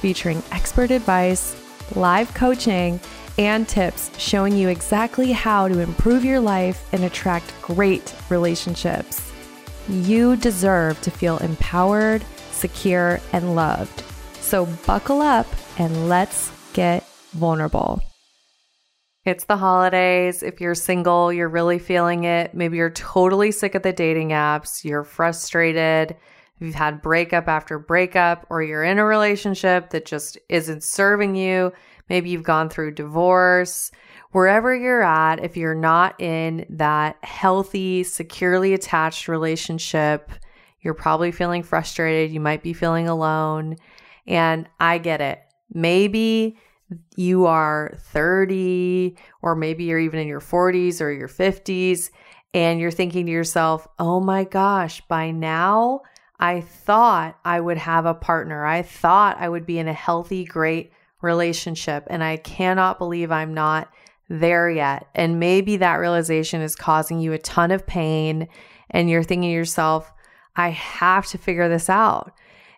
featuring expert advice, live coaching, and tips showing you exactly how to improve your life and attract great relationships. You deserve to feel empowered, secure, and loved. So buckle up and let's get vulnerable. It's the holidays. If you're single, you're really feeling it. Maybe you're totally sick of the dating apps, you're frustrated you've had breakup after breakup, or you're in a relationship that just isn't serving you, maybe you've gone through divorce, wherever you're at, if you're not in that healthy, securely attached relationship, you're probably feeling frustrated. You might be feeling alone. And I get it. Maybe you are 30, or maybe you're even in your 40s or your 50s, and you're thinking to yourself, oh my gosh, by now I thought I would have a partner. I thought I would be in a healthy, great relationship. And I cannot believe I'm not there yet. And maybe that realization is causing you a ton of pain. And you're thinking to yourself, I have to figure this out.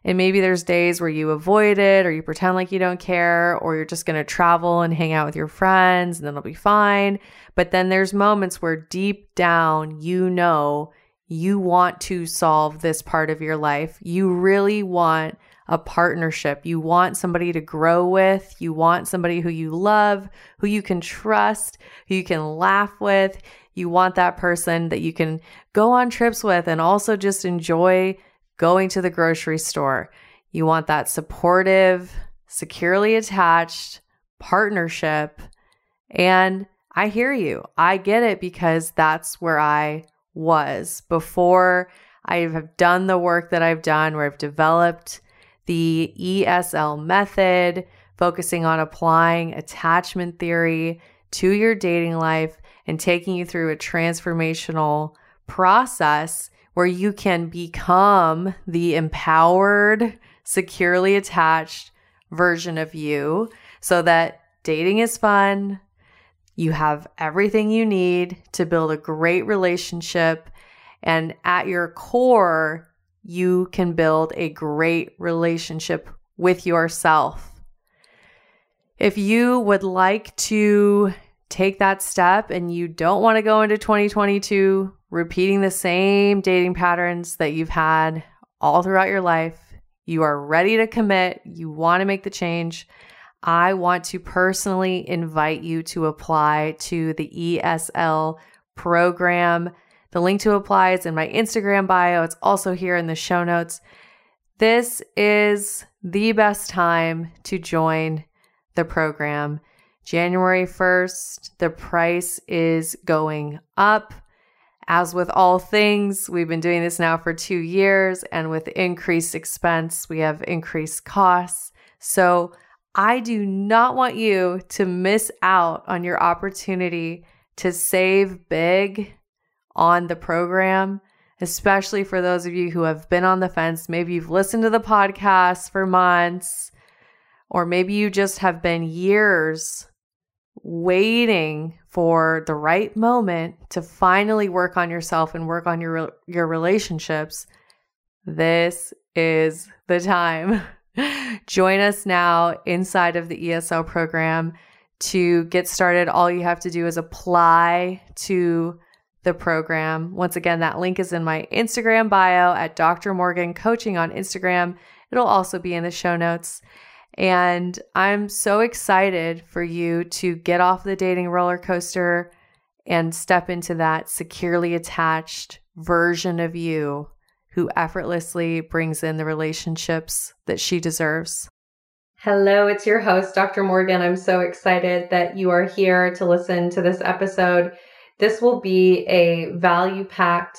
And maybe there's days where you avoid it or you pretend like you don't care or you're just going to travel and hang out with your friends and then it'll be fine. But then there's moments where deep down you know you want to solve this part of your life. You really want a partnership. You want somebody to grow with. You want somebody who you love, who you can trust, who you can laugh with. You want that person that you can go on trips with and also just enjoy going to the grocery store. You want that supportive, securely attached partnership. And I hear you. I get it because that's where I was before I have done the work that I've done, where I've developed the ESL method, focusing on applying attachment theory to your dating life and taking you through a transformational process where you can become the empowered, securely attached version of you so that dating is fun, you have everything you need to build a great relationship. And at your core, you can build a great relationship with yourself. If you would like to take that step and you don't want to go into 2022 repeating the same dating patterns that you've had all throughout your life, you are ready to commit, you want to make the change, I want to personally invite you to apply to the ESL program. The link to apply is in my Instagram bio. It's also here in the show notes. This is the best time to join the program. January 1st, the price is going up. As with all things, we've been doing this now for two years, and with increased expense, we have increased costs. So I do not want you to miss out on your opportunity to save big on the program, especially for those of you who have been on the fence. Maybe you've listened to the podcast for months, or maybe you just have been years waiting for the right moment to finally work on yourself and work on your your relationships. This is the time. Join us now inside of the ESL program to get started. All you have to do is apply to the program. Once again, that link is in my Instagram bio at Dr. Morgan Coaching on Instagram. It'll also be in the show notes. And I'm so excited for you to get off the dating roller coaster and step into that securely attached version of you who effortlessly brings in the relationships that she deserves. Hello, it's your host, Dr. Morgan. I'm so excited that you are here to listen to this episode. This will be a value packed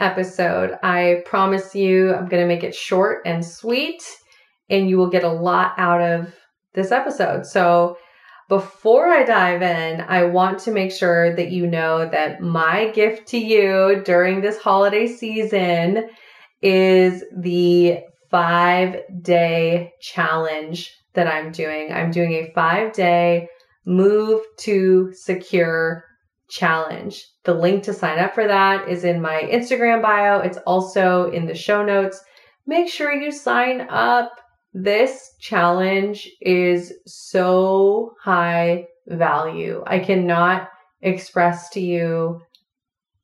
episode. I promise you, I'm going to make it short and sweet, and you will get a lot out of this episode. So before I dive in, I want to make sure that you know that my gift to you during this holiday season is the five day challenge that I'm doing. I'm doing a five day move to secure challenge. The link to sign up for that is in my Instagram bio. It's also in the show notes. Make sure you sign up. This challenge is so high value. I cannot express to you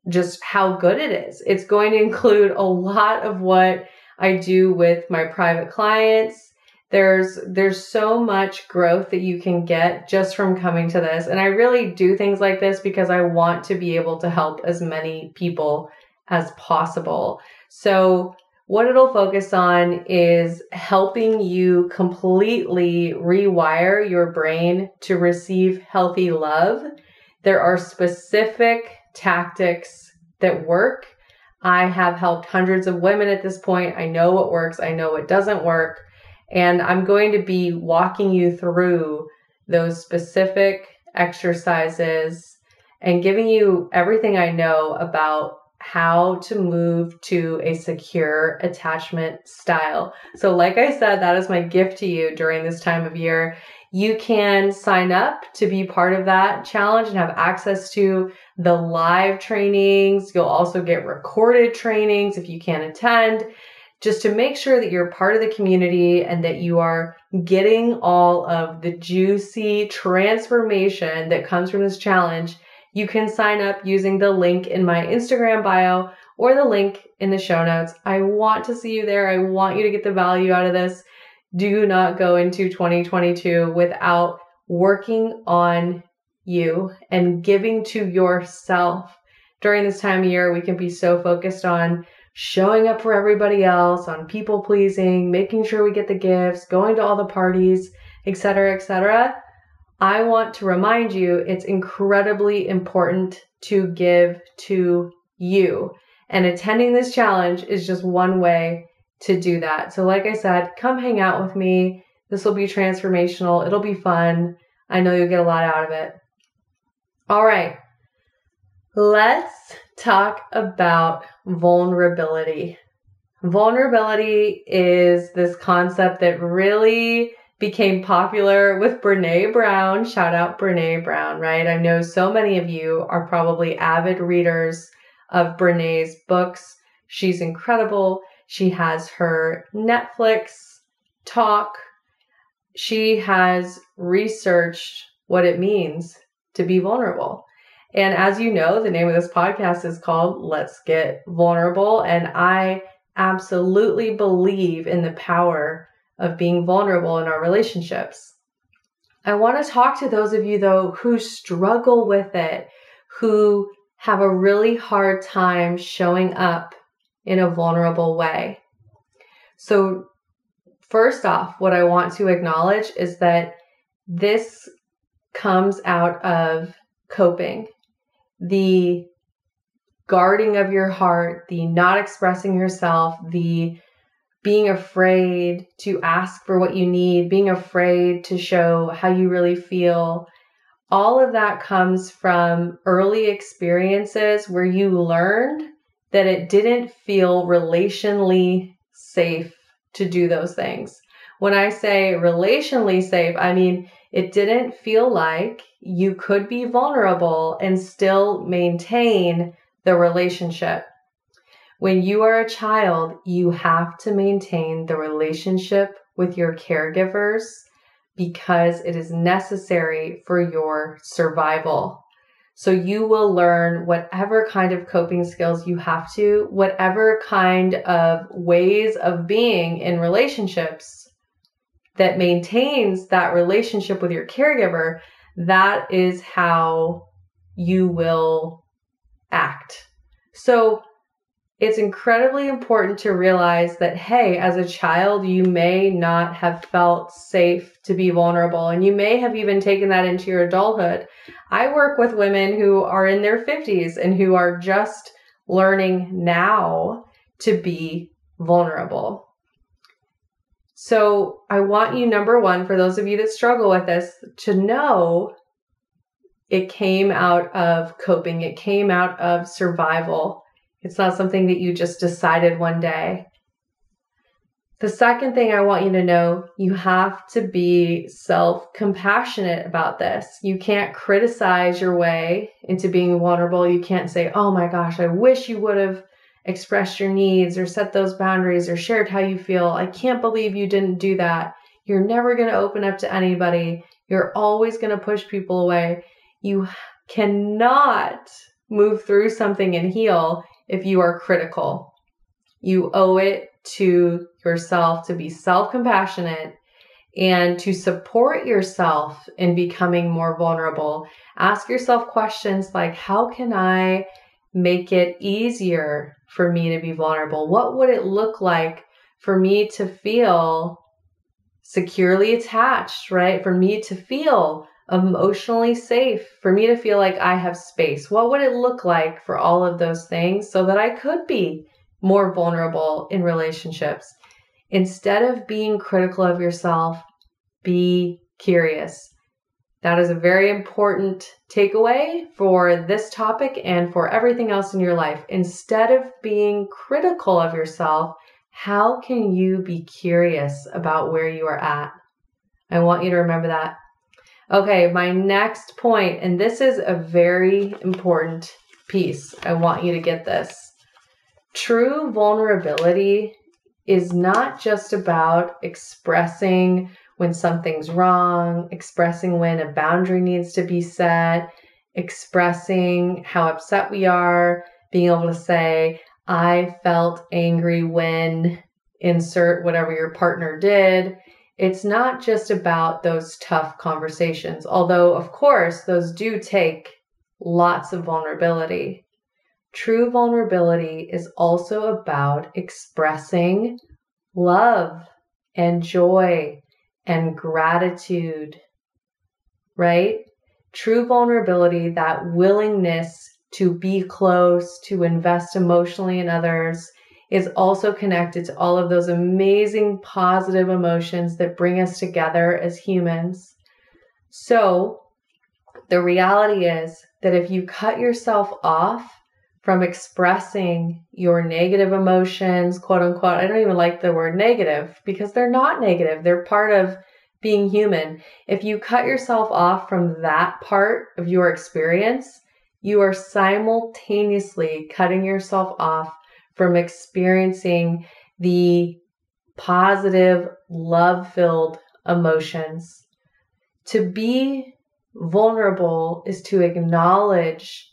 just how good it is. It's going to include a lot of what I do with my private clients. There's there's so much growth that you can get just from coming to this. And i really do things like this because i want to be able to help as many people as possible. So what it'll focus on is helping you completely rewire your brain to receive healthy love. There are specific tactics that work i have helped hundreds of women at this point i know what works i know what doesn't work and I'm going to be walking you through those specific exercises and giving you everything I know about how to move to a secure attachment style. So, like I said, that is my gift to you during this time of year. You can sign up to be part of that challenge and have access to the live trainings. You'll also get recorded trainings if you can't attend just to make sure that you're part of the community and that you are getting all of the juicy transformation that comes from this challenge, you can sign up using the link in my Instagram bio or the link in the show notes. I want to see you there. I want you to get the value out of this. Do not go into 2022 without working on you and giving to yourself. During this time of year, we can be so focused on showing up for everybody else, on people pleasing, making sure we get the gifts, going to all the parties, etc., etc. I want to remind you it's incredibly important to give to you. And attending this challenge is just one way to do that. So, like I said, come hang out with me. This will be transformational. It'll be fun. I know you'll get a lot out of it. All right. Let's talk about vulnerability. Vulnerability is this concept that really became popular with Brene Brown. Shout out Brene Brown, right? I know so many of you are probably avid readers of Brene's books. She's incredible. She has her Netflix talk. She has researched what it means to be vulnerable. And as you know, the name of this podcast is called Let's Get Vulnerable. And I absolutely believe in the power of being vulnerable in our relationships. I want to talk to those of you, though, who struggle with it, who have a really hard time showing up in a vulnerable way. So, first off, what I want to acknowledge is that this comes out of coping the guarding of your heart, the not expressing yourself, the being afraid to ask for what you need, being afraid to show how you really feel. All of that comes from early experiences where you learned that it didn't feel relationally safe to do those things. When I say relationally safe, I mean it didn't feel like you could be vulnerable and still maintain the relationship. When you are a child, you have to maintain the relationship with your caregivers because it is necessary for your survival. So you will learn whatever kind of coping skills you have to, whatever kind of ways of being in relationships that maintains that relationship with your caregiver that is how you will act. So it's incredibly important to realize that, hey, as a child, you may not have felt safe to be vulnerable, and you may have even taken that into your adulthood. I work with women who are in their 50s and who are just learning now to be vulnerable. So I want you, number one, for those of you that struggle with this, to know it came out of coping, it came out of survival. It's not something that you just decided one day. The second thing I want you to know, you have to be self compassionate about this. You can't criticize your way into being vulnerable. You can't say, oh my gosh, I wish you would have expressed your needs or set those boundaries or shared how you feel. I can't believe you didn't do that. You're never going to open up to anybody. You're always going to push people away. You cannot move through something and heal if you are critical. You owe it to yourself to be self compassionate and to support yourself in becoming more vulnerable. Ask yourself questions like, how can I make it easier for me to be vulnerable? What would it look like for me to feel securely attached, right? For me to feel emotionally safe, for me to feel like I have space. What would it look like for all of those things so that I could be more vulnerable in relationships? Instead of being critical of yourself, be curious. That is a very important takeaway for this topic and for everything else in your life. Instead of being critical of yourself, how can you be curious about where you are at? I want you to remember that. Okay, my next point, and this is a very important piece. I want you to get this. True vulnerability is not just about expressing when something's wrong, expressing when a boundary needs to be set, expressing how upset we are, being able to say, I felt angry when insert whatever your partner did it's not just about those tough conversations, although, of course, those do take lots of vulnerability. True vulnerability is also about expressing love and joy and gratitude, right? True vulnerability, that willingness to be close, to invest emotionally in others, is also connected to all of those amazing positive emotions that bring us together as humans. So, the reality is that if you cut yourself off from expressing your negative emotions, quote unquote, I don't even like the word negative because they're not negative, they're part of being human. If you cut yourself off from that part of your experience, you are simultaneously cutting yourself off from experiencing the positive, love filled emotions. To be vulnerable is to acknowledge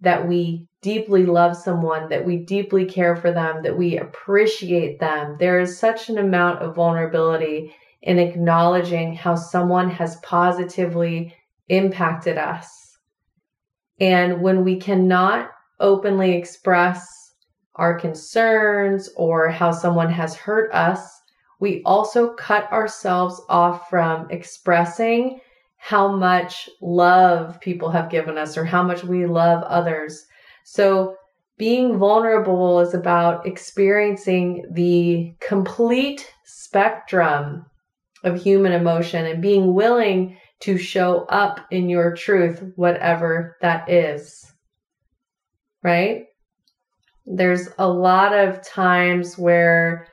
that we deeply love someone, that we deeply care for them, that we appreciate them. There is such an amount of vulnerability in acknowledging how someone has positively impacted us. And when we cannot openly express our concerns or how someone has hurt us, we also cut ourselves off from expressing how much love people have given us or how much we love others. So, being vulnerable is about experiencing the complete spectrum of human emotion and being willing to show up in your truth, whatever that is. Right? There's a lot of times where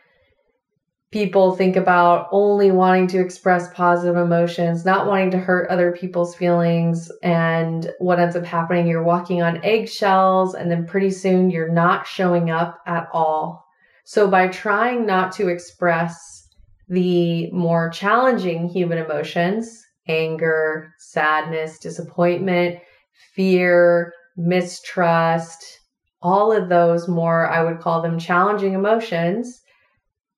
people think about only wanting to express positive emotions, not wanting to hurt other people's feelings. And what ends up happening, you're walking on eggshells, and then pretty soon you're not showing up at all. So, by trying not to express the more challenging human emotions, anger, sadness, disappointment, fear, mistrust, all of those more, I would call them challenging emotions,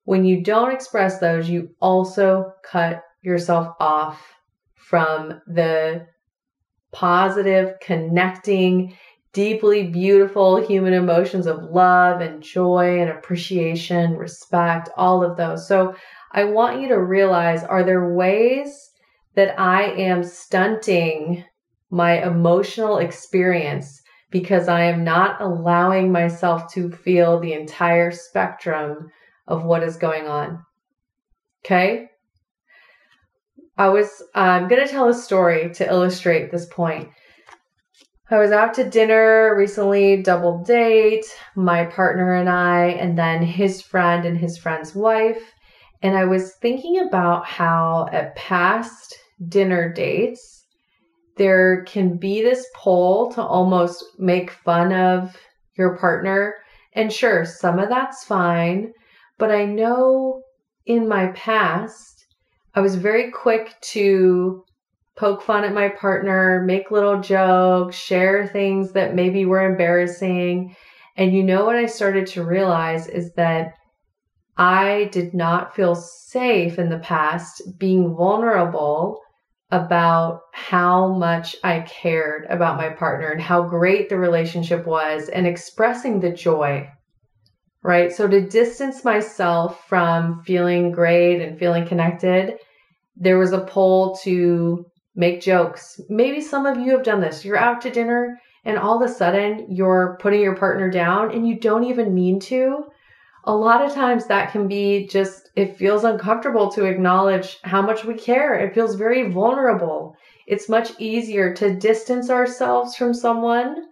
when you don't express those, you also cut yourself off from the positive, connecting, deeply beautiful human emotions of love and joy and appreciation, respect, all of those. So I want you to realize are there ways that I am stunting my emotional experience because I am not allowing myself to feel the entire spectrum of what is going on. Okay. I was, I'm going to tell a story to illustrate this point. I was out to dinner recently, double date, my partner and I, and then his friend and his friend's wife. And I was thinking about how at past dinner dates, there can be this pull to almost make fun of your partner. And sure, some of that's fine. But I know in my past, I was very quick to poke fun at my partner, make little jokes, share things that maybe were embarrassing. And you know what I started to realize is that I did not feel safe in the past being vulnerable about how much I cared about my partner and how great the relationship was and expressing the joy. Right. So to distance myself from feeling great and feeling connected, there was a pull to make jokes. Maybe some of you have done this. You're out to dinner and all of a sudden you're putting your partner down and you don't even mean to. A lot of times that can be just, it feels uncomfortable to acknowledge how much we care. It feels very vulnerable. It's much easier to distance ourselves from someone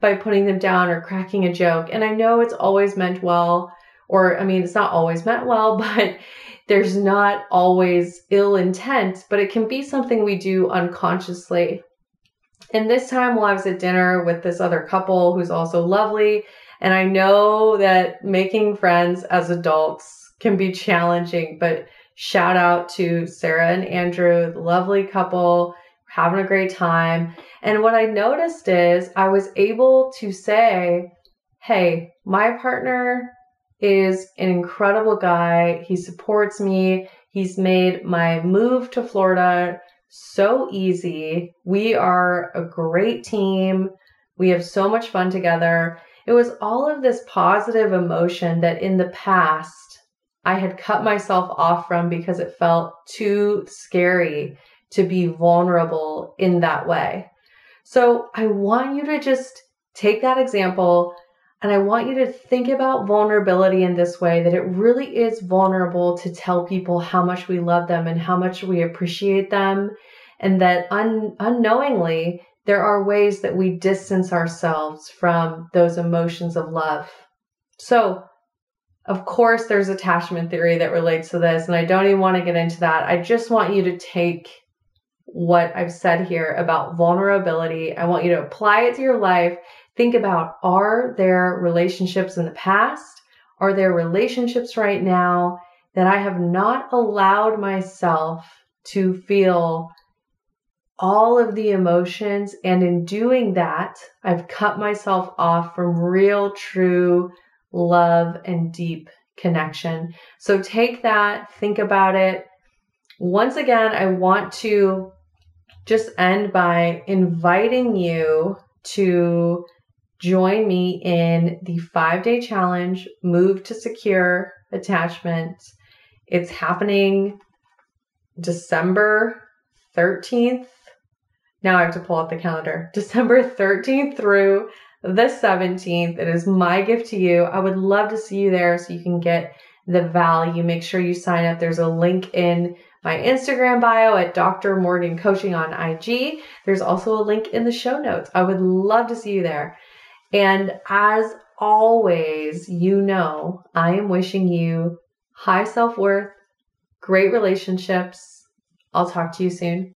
by putting them down or cracking a joke. And I know it's always meant well, or I mean, it's not always meant well, but there's not always ill intent, but it can be something we do unconsciously. And this time, while I was at dinner with this other couple who's also lovely, and I know that making friends as adults can be challenging, but shout out to Sarah and Andrew, lovely couple, having a great time. And what I noticed is I was able to say, Hey, my partner is an incredible guy. He supports me. He's made my move to Florida so easy. We are a great team. We have so much fun together. It was all of this positive emotion that in the past I had cut myself off from because it felt too scary to be vulnerable in that way. So I want you to just take that example and I want you to think about vulnerability in this way that it really is vulnerable to tell people how much we love them and how much we appreciate them. And that un- unknowingly, there are ways that we distance ourselves from those emotions of love. So, of course, there's attachment theory that relates to this, and I don't even want to get into that. I just want you to take what I've said here about vulnerability. I want you to apply it to your life Think about are there relationships in the past? Are there relationships right now that I have not allowed myself to feel all of the emotions? And in doing that, I've cut myself off from real, true love and deep connection. So take that, think about it. Once again, I want to just end by inviting you to join me in the five day challenge, Move to Secure Attachment. It's happening December 13th. Now I have to pull out the calendar. December 13th through the 17th. It is my gift to you. I would love to see you there so you can get the value. Make sure you sign up. There's a link in my Instagram bio at Dr. Morgan Coaching on IG. There's also a link in the show notes. I would love to see you there. And as always, you know, I am wishing you high self worth, great relationships. I'll talk to you soon.